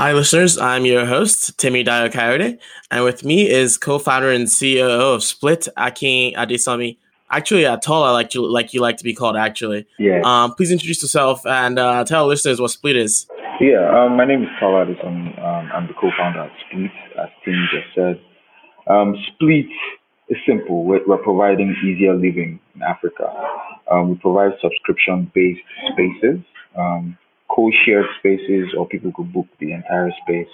Hi, listeners. I'm your host, Timmy Dio Coyote, and with me is co-founder and CEO of Spleet, Akin Adesanmi. Actually, uh, Tola, like you like you like to be called. Actually, yeah. Um, please introduce yourself and uh, tell listeners what Spleet is. Yeah, um, my name is Tola Adesanmi. Um, I'm the co-founder of Spleet, as Timmy just said. Um, Spleet is simple. We're, we're, providing easier living in Africa. Um, we provide subscription-based spaces. Co-shared spaces or people could book the entire space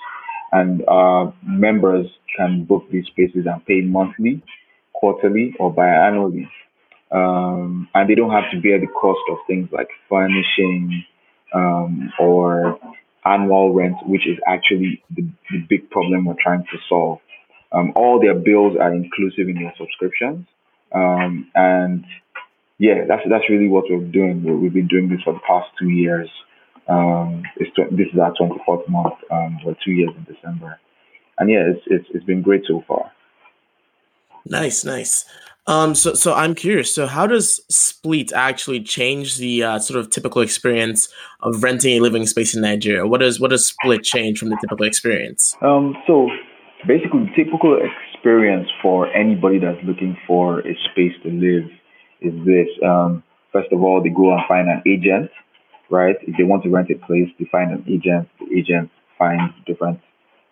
and uh, members can book these spaces and pay monthly, quarterly, or biannually. Um, and they don't have to bear the cost of things like furnishing um, or annual rent, which is actually the, the big problem we're trying to solve. Um, all their bills are inclusive in their subscriptions. Um, and yeah, that's that's really what we're doing. We've been doing this for the past two years. Um, it's this is our 24th month. Um, we're two years in December, and yeah, it's it's it's been great so far. Nice, nice. Um, so so I'm curious. So how does Spleet actually change the uh, sort of typical experience of renting a living space in Nigeria? What does what does Spleet change from the typical experience? Um, so basically, the typical experience for anybody that's looking for a space to live is this. Um, first of all, they go and find an agent right? If they want to rent a place, they find an agent. The agent finds different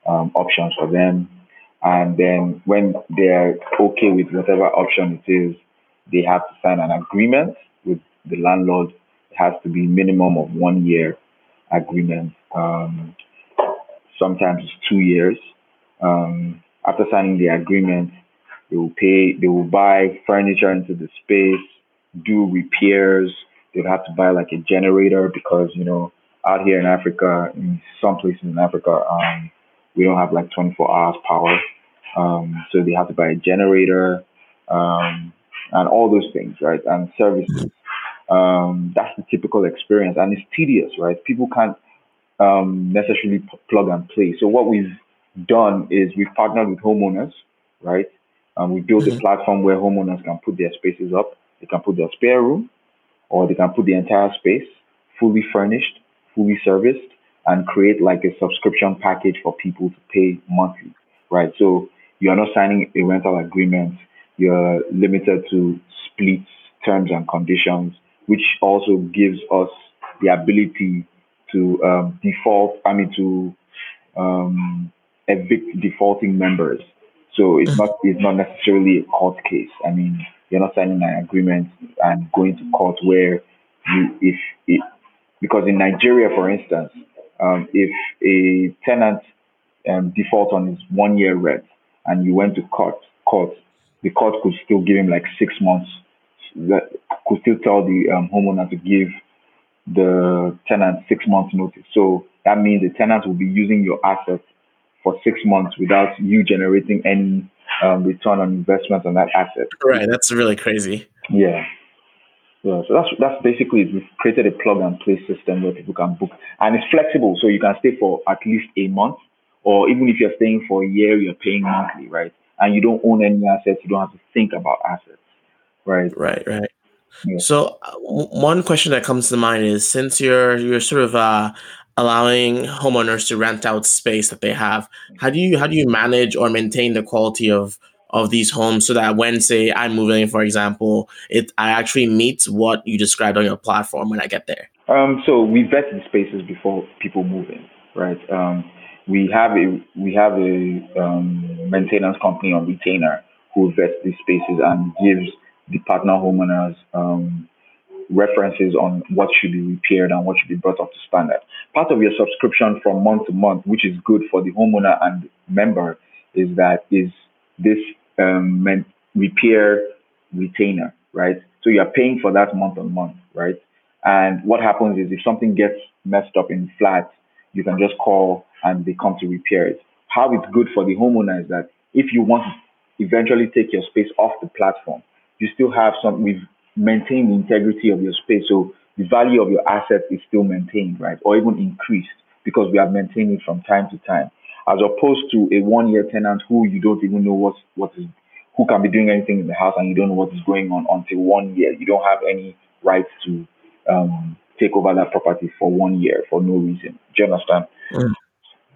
um, options for them. And then when they're okay with whatever option it is, they have to sign an agreement with the landlord. It has to be minimum of one year agreement. Um, sometimes it's two years. Um, after signing the agreement, they will pay. They will buy furniture into the space, do repairs, they'd have to buy like a generator because you know out here in Africa, in some places in Africa, um, we don't have like 24 hours power. Um, so they have to buy a generator um, and all those things, right? And services. Um, that's the typical experience, and it's tedious, right? People can't um, necessarily p- plug and play. So what we've done is we've partnered with homeowners, right? Um, we built mm-hmm. a platform where homeowners can put their spaces up. They can put their spare room, or they can put the entire space fully furnished, fully serviced, and create like a subscription package for people to pay monthly, right? So you are not signing a rental agreement. You're limited to Spleet's, terms and conditions, which also gives us the ability to um, default, I mean, to um, evict defaulting members. So it's not it's not necessarily a court case. I mean, you're not signing an agreement and going to court where you if it because in Nigeria, for instance, um, if a tenant um, defaults on his one year rent and you went to court, court, the court could still give him like six months. That could still tell the um, homeowner to give the tenant six months notice. So that means the tenant will be using your assets for six months without you generating any um, return on investment on that asset. Right, that's really crazy. Yeah. Yeah, so that's that's basically it. We've created a plug and play system where people can book, and it's flexible, so you can stay for at least a month, or even if you're staying for a year, you're paying monthly, right? And you don't own any assets, you don't have to think about assets, right? Right, right. Yeah. So uh, one question that comes to mind is since you're you're sort of uh, allowing homeowners to rent out space that they have. How do you how do you manage or maintain the quality of of these homes so that when say I'm moving, in, for example, it I actually meet what you described on your platform when I get there? Um, so we vet the spaces before people move in, right? Um, we have a we have a um, maintenance company on retainer who vets these spaces and gives the partner homeowners um, references on what should be repaired and what should be brought up to standard. Part of your subscription from month to month, which is good for the homeowner and member, is that is this um, repair retainer, right? So you're paying for that month on month, right? And what happens is if something gets messed up in flat, you can just call and they come to repair it. How it's good for the homeowner is that if you want to eventually take your space off the platform, you still have some, we've maintain the integrity of your space. So the value of your asset is still maintained, right? Or even increased because we have maintained it from time to time. As opposed to a one year tenant who you don't even know what what is who can be doing anything in the house and you don't know what is going on until one year. You don't have any rights to um, take over that property for one year for no reason. Do you understand? Mm.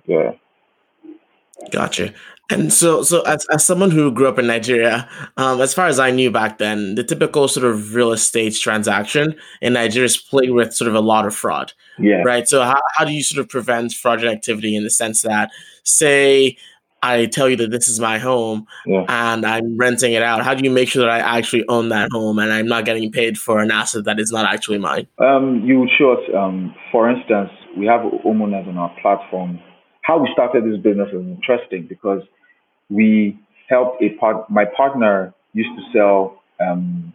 Yeah. Gotcha. And so, so as, as someone who grew up in Nigeria, um, as far as I knew back then, the typical sort of real estate transaction in Nigeria is played with sort of a lot of fraud. Yeah. Right. So, how, how do you sort of prevent fraudulent activity in the sense that, say, I tell you that this is my home Yeah. and I'm renting it out? How do you make sure that I actually own that home and I'm not getting paid for an asset that is not actually mine? Um, you would show us, um, for instance, we have homeowners on our platform. How we started this business is interesting because we helped a part. My partner used to sell um,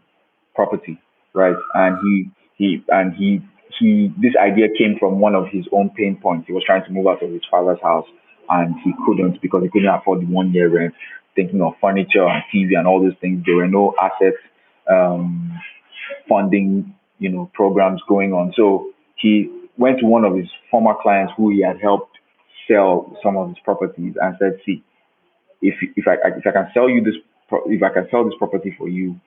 property, right? And he he and he he. This idea came from one of his own pain points. He was trying to move out of his father's house, and he couldn't because he couldn't afford the one year rent. Thinking of furniture and TV and all those things, there were no asset um, funding, you know, programs going on. So he went to one of his former clients who he had helped sell some of his properties and said, "See, if if I if I can sell you this if I can sell this property for you,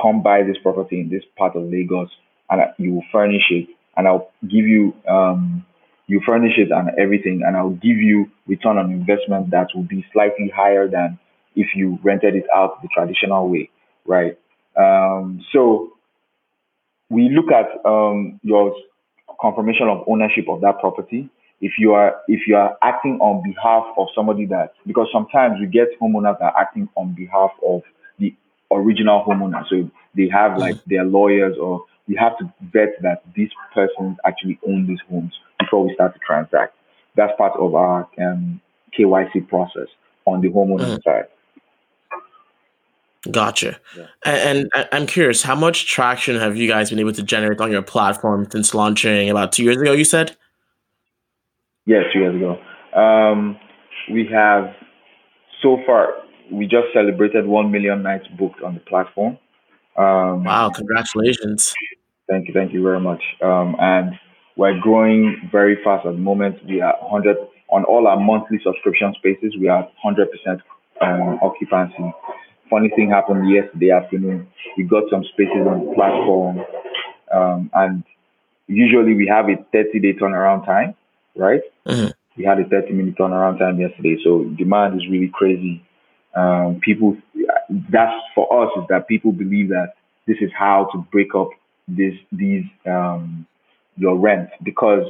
come buy this property in this part of Lagos, and you will furnish it, and I'll give you um you furnish it and everything, and I'll give you return on investment that will be slightly higher than if you rented it out the traditional way, right? Um, so we look at um, your confirmation of ownership of that property. If you are if you are acting on behalf of somebody that because sometimes we get homeowners that are acting on behalf of the original homeowner, so they have like their lawyers or we have to vet that these persons actually own these homes before we start to transact. That's part of our um, KYC process on the homeowner Mm. side. Gotcha. Yeah. And, and I'm curious, how much traction have you guys been able to generate on your platform since launching about two years ago? You said. Yeah, two years ago. Um, we have so far we just celebrated one million nights booked on the platform. Um, Wow! Congratulations. Thank you, thank you very much. Um, and we're growing very fast at the moment. We are 100 on all our monthly subscription spaces. We are 100% um, occupancy. Funny thing happened yesterday afternoon. We got some spaces on the platform, um, and usually we have a 30 day turnaround time, right? Mhm. We had a 30 minute turnaround time yesterday, so demand is really crazy. Um, people, that's for us is that people believe that this is how to break up this these um, your rent because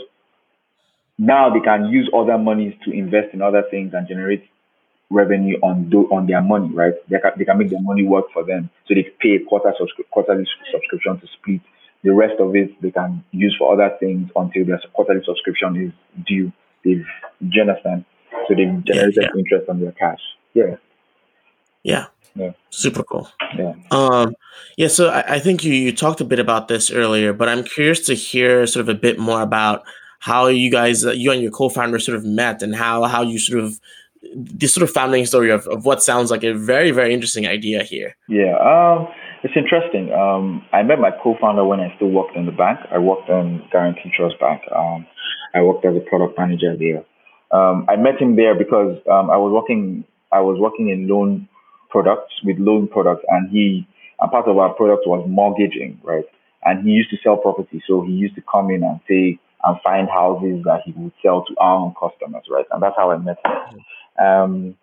now they can use other monies to invest in other things and generate revenue on do, on their money, right? They can, they can make their money work for them. So they pay a quarter subscri- quarterly subscription to Spleet. The rest of it they can use for other things until their quarterly subscription is due. They've, do you understand? So they've generated yeah. interest on their cash. Yeah, Yeah. Yeah. Super cool. yeah. Um, yeah, so I, I think you, you talked a bit about this earlier, but I'm curious to hear sort of a bit more about how you guys, uh, you and your co-founder, sort of met, and how how you sort of this sort of founding story of, of what sounds like a very very interesting idea here. Yeah, um, it's interesting. Um, I met my co-founder when I still worked in the bank. I worked in Guaranty Trust Bank. Um, I worked as a product manager there. Um, I met him there because um, I was working. I was working in loan products with loan products, and he and part of our product was mortgaging, right? And he used to sell property, so he used to come in and say and find houses that he would sell to our own customers, right? And that's how I met him. Um,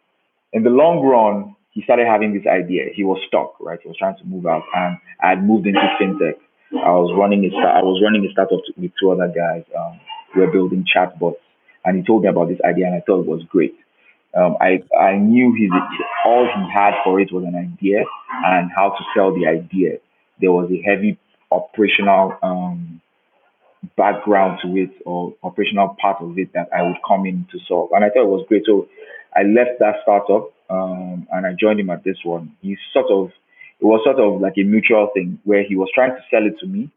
in the long run, he started having this idea. He was stuck, right? He was trying to move out, and I had moved into fintech. I was running a I was running a startup with two other guys. Um, we were building chatbots, and he told me about this idea, and I thought it was great. Um, I I knew his all he had for it was an idea and how to sell the idea. There was a heavy operational um, background to it or operational part of it that I would come in to solve, and I thought it was great. So I left that startup um, and I joined him at this one. He sort of it was sort of like a mutual thing where he was trying to sell it to me,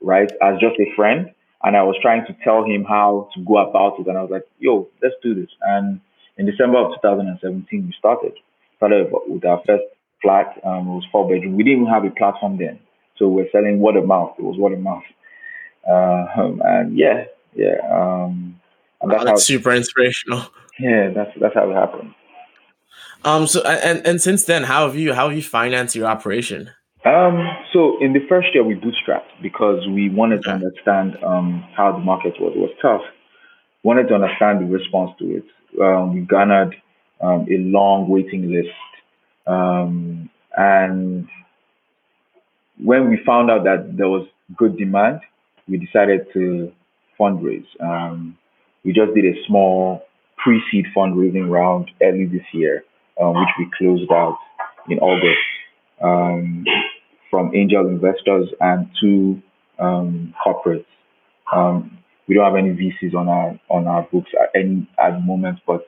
right, as just a friend, and I was trying to tell him how to go about it, and I was like, "Yo, let's do this." And in December of 2017, we started. Started with our first flat. Um, it was four bedroom. We didn't even have a platform then, so we're selling word of mouth. It was word of mouth, uh, and yeah, yeah, um, and that's, that's how. super inspirational. Yeah, that's that's how it happened. Um, so and and since then, how have you how have you financed your operation? Um, so in the first year we bootstrapped because we wanted to understand um, how the market was. It was tough. wanted to understand the response to it. Um, we garnered um, a long waiting list. Um, and when we found out that there was good demand, we decided to fundraise. Um, we just did a small pre-seed fundraising round early this year, um, which we closed out in August um, from angel investors and two um, corporates. Um, we don't have any VCs on our on our books at any at the moment, but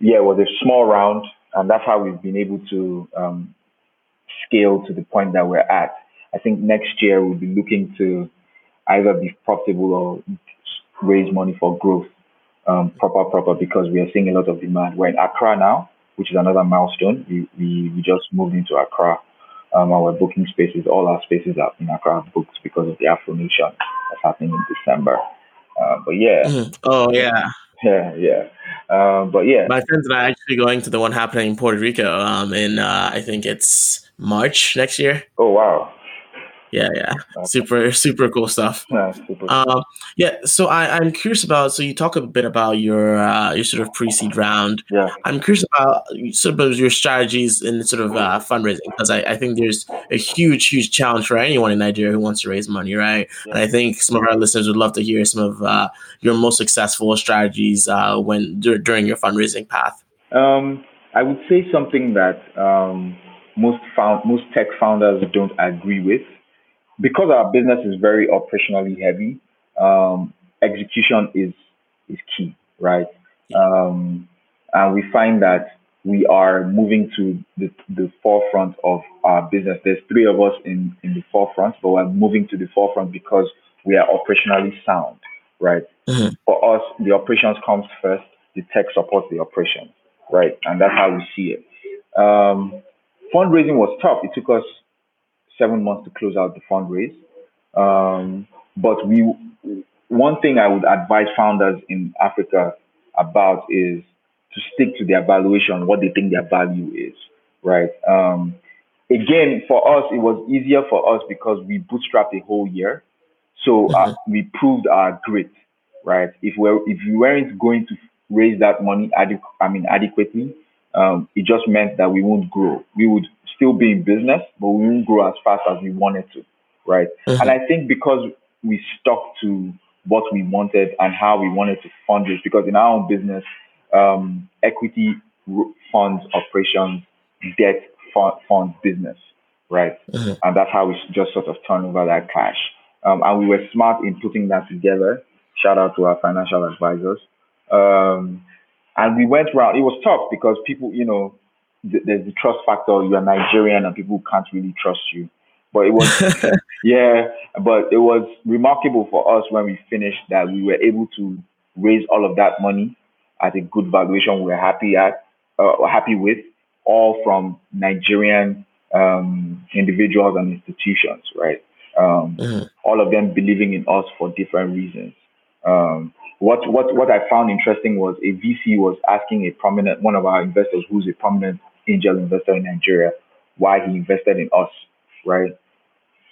yeah, it was a small round, and that's how we've been able to um, scale to the point that we're at. I think next year we'll be looking to either be profitable or raise money for growth, um, proper, proper, because we are seeing a lot of demand. We're in Accra now, which is another milestone. We, we, we just moved into Accra. Um, our booking spaces, all our spaces are in Accra booked because of the Afro Nation that's happening in December. Uh, but yeah. Mm. Oh, yeah. Yeah, yeah. Um, but yeah. My friends and I are actually going to the one happening in Puerto Rico um, in, uh, I think it's March next year. Oh, wow yeah, yeah, super, super cool stuff. Yeah, super um, yeah. So I, I'm curious about. So you talk a bit about your uh, your sort of pre-seed round. Yeah. I'm curious about sort of your strategies in sort of uh, fundraising because I, I think there's a huge, huge challenge for anyone in Nigeria who wants to raise money, right? Yeah. And I think some of our listeners would love to hear some of uh, your most successful strategies uh, when d- during your fundraising path. Um, I would say something that um, most found most tech founders don't agree with because our business is very operationally heavy, um, execution is is key, right? Um, and we find that we are moving to the, the forefront of our business. There's three of us in, in the forefront, but we're moving to the forefront because we are operationally sound, right? Mm-hmm. For us, the operations comes first, the tech supports the operations, right? And that's how we see it. Um, fundraising was tough. It took us seven months to close out the fundraise. Um, but we, one thing I would advise founders in Africa about is to stick to their valuation, what they think their value is, right? Um, again, for us, it was easier for us because we bootstrapped a whole year. So uh, mm-hmm. we proved our grit, right? If we if we weren't going to raise that money, adequ- I mean adequately, um, it just meant that we won't grow. We would still be in business, but we won't grow as fast as we wanted to, right? Mm-hmm. And I think because we stuck to what we wanted and how we wanted to fund it, because in our own business, um, equity funds operations, debt fund, business, right? Mm-hmm. And that's how we just sort of turn over that cash. Um, and we were smart in putting that together. Shout out to our financial advisors. Um, and we went around. It was tough because people, you know, there's the trust factor. You're Nigerian and people can't really trust you. But it was, yeah, but it was remarkable for us when we finished that we were able to raise all of that money at a good valuation we were happy at, uh, happy with, all from Nigerian um, individuals and institutions, right? Um, mm-hmm. All of them believing in us for different reasons. Um, what what what I found interesting was a VC was asking a prominent one of our investors, who's a prominent angel investor in Nigeria why he invested in us, right?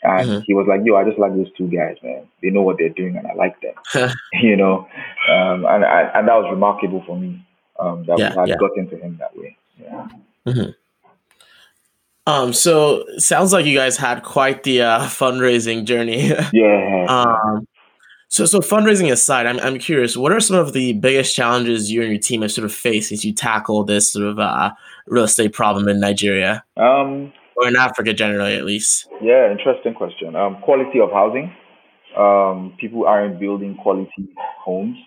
And mm-hmm. he was like, "Yo, I just like those two guys, man. They know what they're doing, and I like them." you know, um, and and that was remarkable for me um, that yeah, I yeah. got into him that way. Yeah. Mm-hmm. Um, so sounds like you guys had quite the uh, fundraising journey. yeah. um, so, so fundraising aside, I'm, I'm curious, what are some of the biggest challenges you and your team have sort of faced as you tackle this sort of uh, real estate problem in Nigeria? Um, or in Africa generally, at least? Yeah, interesting question. Um, quality of housing. Um, people aren't building quality homes,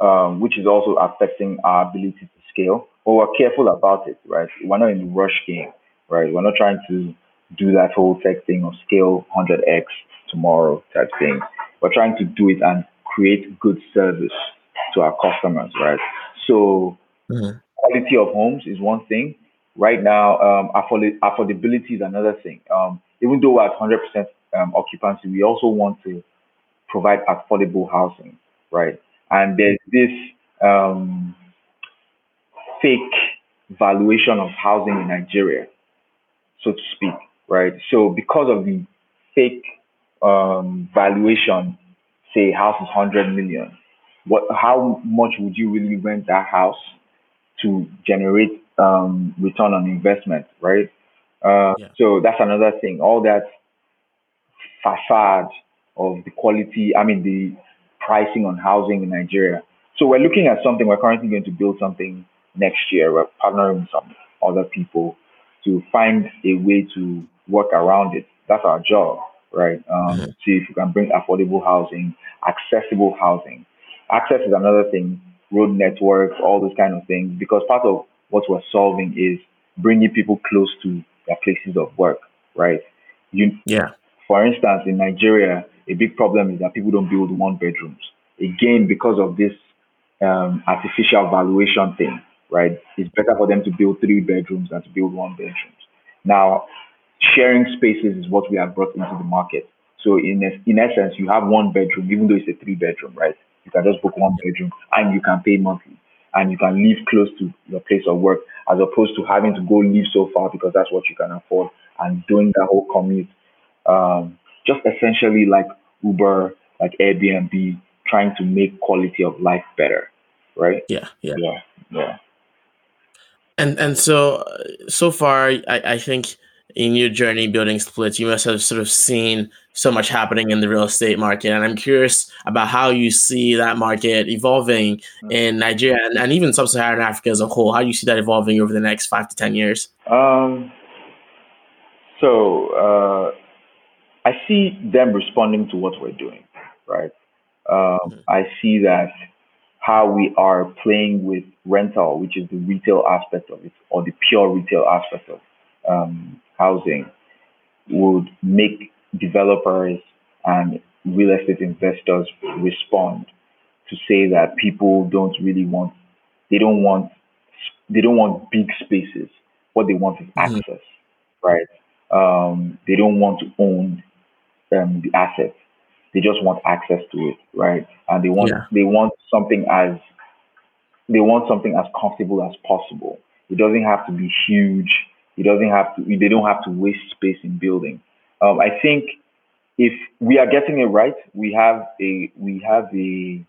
um, which is also affecting our ability to scale. But we're careful about it, right? We're not in the rush game, right? We're not trying to do that whole tech thing of scale 100x tomorrow type thing. We're trying to do it and create good service to our customers, right? So mm-hmm. quality of homes is one thing. Right now, um, affordability is another thing. Um, even though we're at 100% um, occupancy, we also want to provide affordable housing, right? And there's this um, fake valuation of housing in Nigeria, so to speak, right? So because of the fake um, valuation, say house is 100 million, what how much would you really rent that house to generate um, return on investment, right? Uh, yeah. So that's another thing. All that facade of the quality, I mean, the pricing on housing in Nigeria. So we're looking at something, we're currently going to build something next year. We're partnering with some other people to find a way to work around it. That's our job, right? Um, mm-hmm. See if you can bring affordable housing, accessible housing. Access is another thing, road networks, all those kind of things, because part of what we're solving is bringing people close to their places of work, right? You, yeah. For instance, in Nigeria, a big problem is that people don't build one bedrooms. Again, because of this um, artificial valuation thing, right? It's better for them to build three bedrooms than to build one bedrooms. Now, sharing spaces is what we have brought into the market. So in in essence, you have one bedroom, even though it's a three bedroom, right? You can just book one bedroom and you can pay monthly and you can live close to your place of work as opposed to having to go live so far because that's what you can afford and doing that whole commute um, just essentially like Uber, like Airbnb, trying to make quality of life better, right? Yeah, yeah, yeah, yeah. And and so so far, I, I think in your journey building Spleets, you must have sort of seen so much happening in the real estate market. And I'm curious about how you see that market evolving mm-hmm. in Nigeria and, and even sub Saharan Africa as a whole. How do you see that evolving over the next five to 10 years? Um, so, uh, I see them responding to what we're doing, right? Um, mm-hmm. I see that how we are playing with rental, which is the retail aspect of it, or the pure retail aspect of um, housing, would make developers and real estate investors respond to say that people don't really want, they don't want, they don't want big spaces. What they want is mm-hmm. access, right? Um, they don't want to own um, the asset. They just want access to it, right? And they want yeah. they want something as they want something as comfortable as possible. It doesn't have to be huge. It doesn't have to. They don't have to waste space in building. Um, I think if we are getting it right, we have a we have a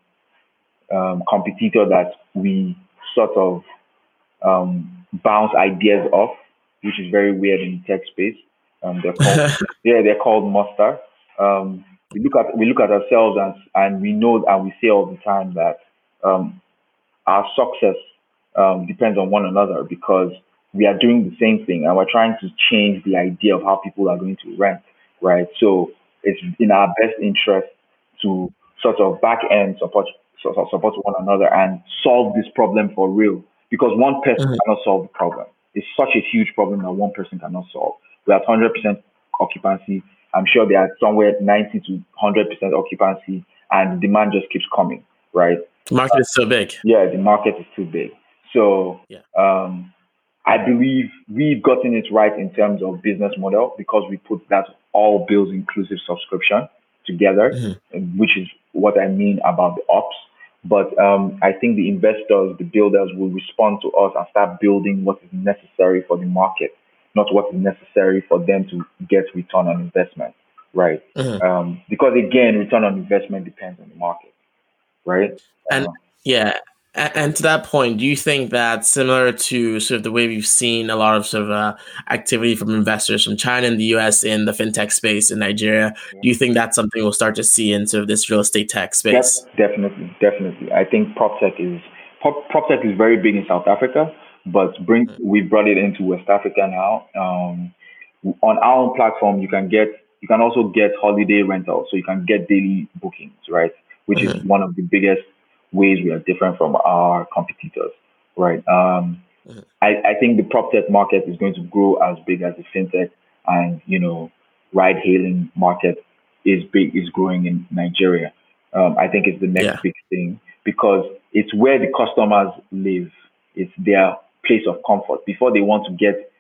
um, competitor that we sort of um, bounce ideas off, which is very weird in the tech space. Um, they're called, yeah, they're called Muster um, we look at we look at ourselves and and we know and we say all the time that um, our success um, depends on one another because we are doing the same thing and we're trying to change the idea of how people are going to rent, right? So it's in our best interest to sort of back end support support one another and solve this problem for real because one person mm-hmm. cannot solve the problem. It's such a huge problem that one person cannot solve. We have 100% occupancy I'm sure they are somewhere 90 to 100% occupancy and demand just keeps coming, right? The market is so big. Yeah, the market is too big. So yeah. um, I believe we've gotten it right in terms of business model because we put that all bills inclusive subscription together, mm-hmm. which is what I mean about the ops. But um, I think the investors, the builders will respond to us and start building what is necessary for the market not what is necessary for them to get return on investment, right? Mm-hmm. Um, because again, return on investment depends on the market, right? And uh, yeah, and to that point, do you think that similar to sort of the way we've seen a lot of sort of uh, activity from investors from China and the US in the fintech space in Nigeria, do you think that's something we'll start to see in sort of this real estate tech space? Yes, definitely, definitely. I think prop tech is prop, prop tech is very big in South Africa but bring we brought it into West Africa now. Um, on our own platform, you can get you can also get holiday rental, so you can get daily bookings, right? Which mm-hmm. is one of the biggest ways we are different from our competitors, right? Um, mm-hmm. I, I think the prop tech market is going to grow as big as the fintech and you know ride hailing market is big is growing in Nigeria. Um, I think it's the next yeah. big thing because it's where the customers live. It's their place of comfort before they want to get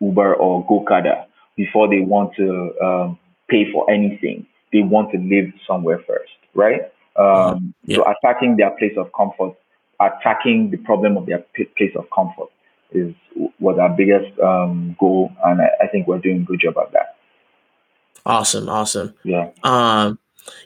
Uber or Gokada, before they want to um, pay for anything. They want to live somewhere first, right? Um, yeah. So attacking their place of comfort, attacking the problem of their p- place of comfort is was our biggest um, goal, and I, I, think we're doing a good job at that. Awesome, awesome. Yeah. Um,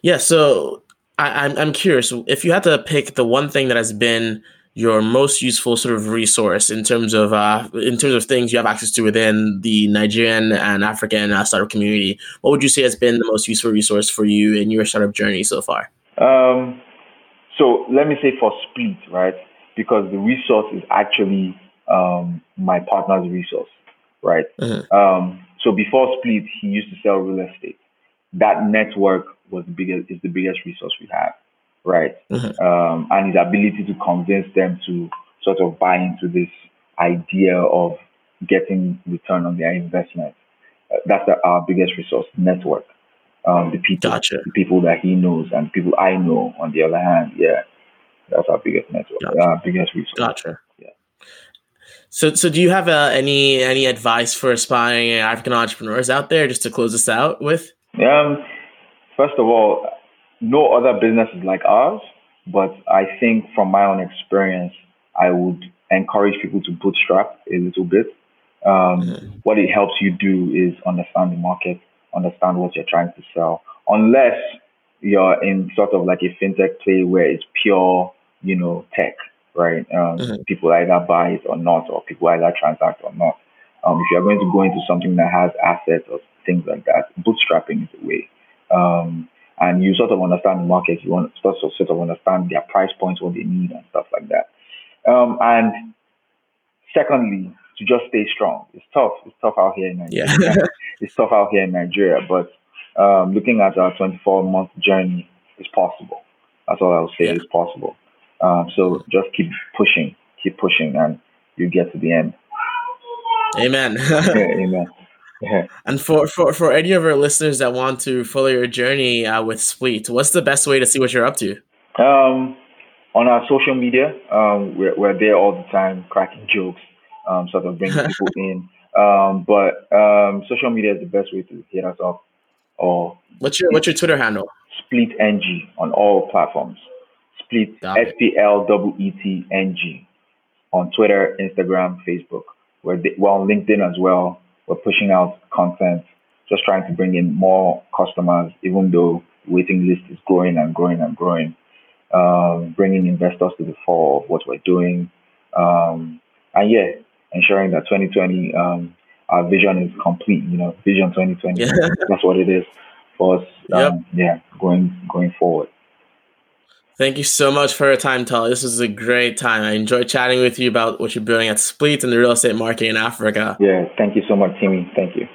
yeah. So I, I'm I'm curious if you had to pick the one thing that has been your most useful sort of resource in terms of uh, in terms of things you have access to within the Nigerian and African uh, startup community. What would you say has been the most useful resource for you in your startup journey so far? Um, so let me say for Spleet, right? Because the resource is actually um, my partner's resource, right? Mm-hmm. Um, so before Spleet, he used to sell real estate. That network was the biggest is the biggest resource we have right? Mm-hmm. Um, and his ability to convince them to sort of buy into this idea of getting return on their investment. Uh, that's the, our biggest resource network. Um, the people, gotcha. the people that he knows, and people I know. On the other hand, yeah, that's our biggest network, gotcha. our biggest resource. Gotcha. Yeah. So, so do you have uh, any any advice for aspiring African entrepreneurs out there, just to close this out with? Um, first of all, no other business is like ours, but I think from my own experience, I would encourage people to bootstrap a little bit. Um, mm-hmm. What it helps you do is understand the market, understand what you're trying to sell. Unless you're in sort of like a fintech play where it's pure, you know, tech, right? Um, mm-hmm. People either buy it or not, or people either transact or not. Um, if you're going to go into something that has assets or things like that, bootstrapping is the way. Um, and you sort of understand the market. You want to sort of understand their price points, what they need, and stuff like that. Um, and secondly, to just stay strong. It's tough. It's tough out here in Nigeria. Yeah. it's tough out here in Nigeria, but um, looking at our 24 month journey, it's possible. That's all I will say. Yeah. It's possible. Um, so just keep pushing, keep pushing, and you get to the end. Amen. yeah, amen. And for, for, for any of our listeners that want to follow your journey uh, with Spleet, what's the best way to see what you're up to? Um, on our social media, um, we're, we're there all the time, cracking jokes, um, sort of bringing people in. Um, but um, social media is the best way to hit us up. Or what's your what's your Twitter handle? Spleet NG on all platforms. Spleet S P L W E T N G on Twitter, Instagram, Facebook. We're, we're on LinkedIn as well. We're pushing out content, just trying to bring in more customers, even though waiting list is growing and growing and growing. Um, bringing investors to the fore of what we're doing. Um, and yeah, ensuring that 2020, um, our vision is complete, you know, vision 2020. Yeah. That's what it is for us. Yep. Um, yeah, going, going forward. Thank you so much for your time, Tal. This was a great time. I enjoyed chatting with you about what you're building at Spleet and the real estate market in Africa. Yeah, thank you so much, Timmy. Thank you.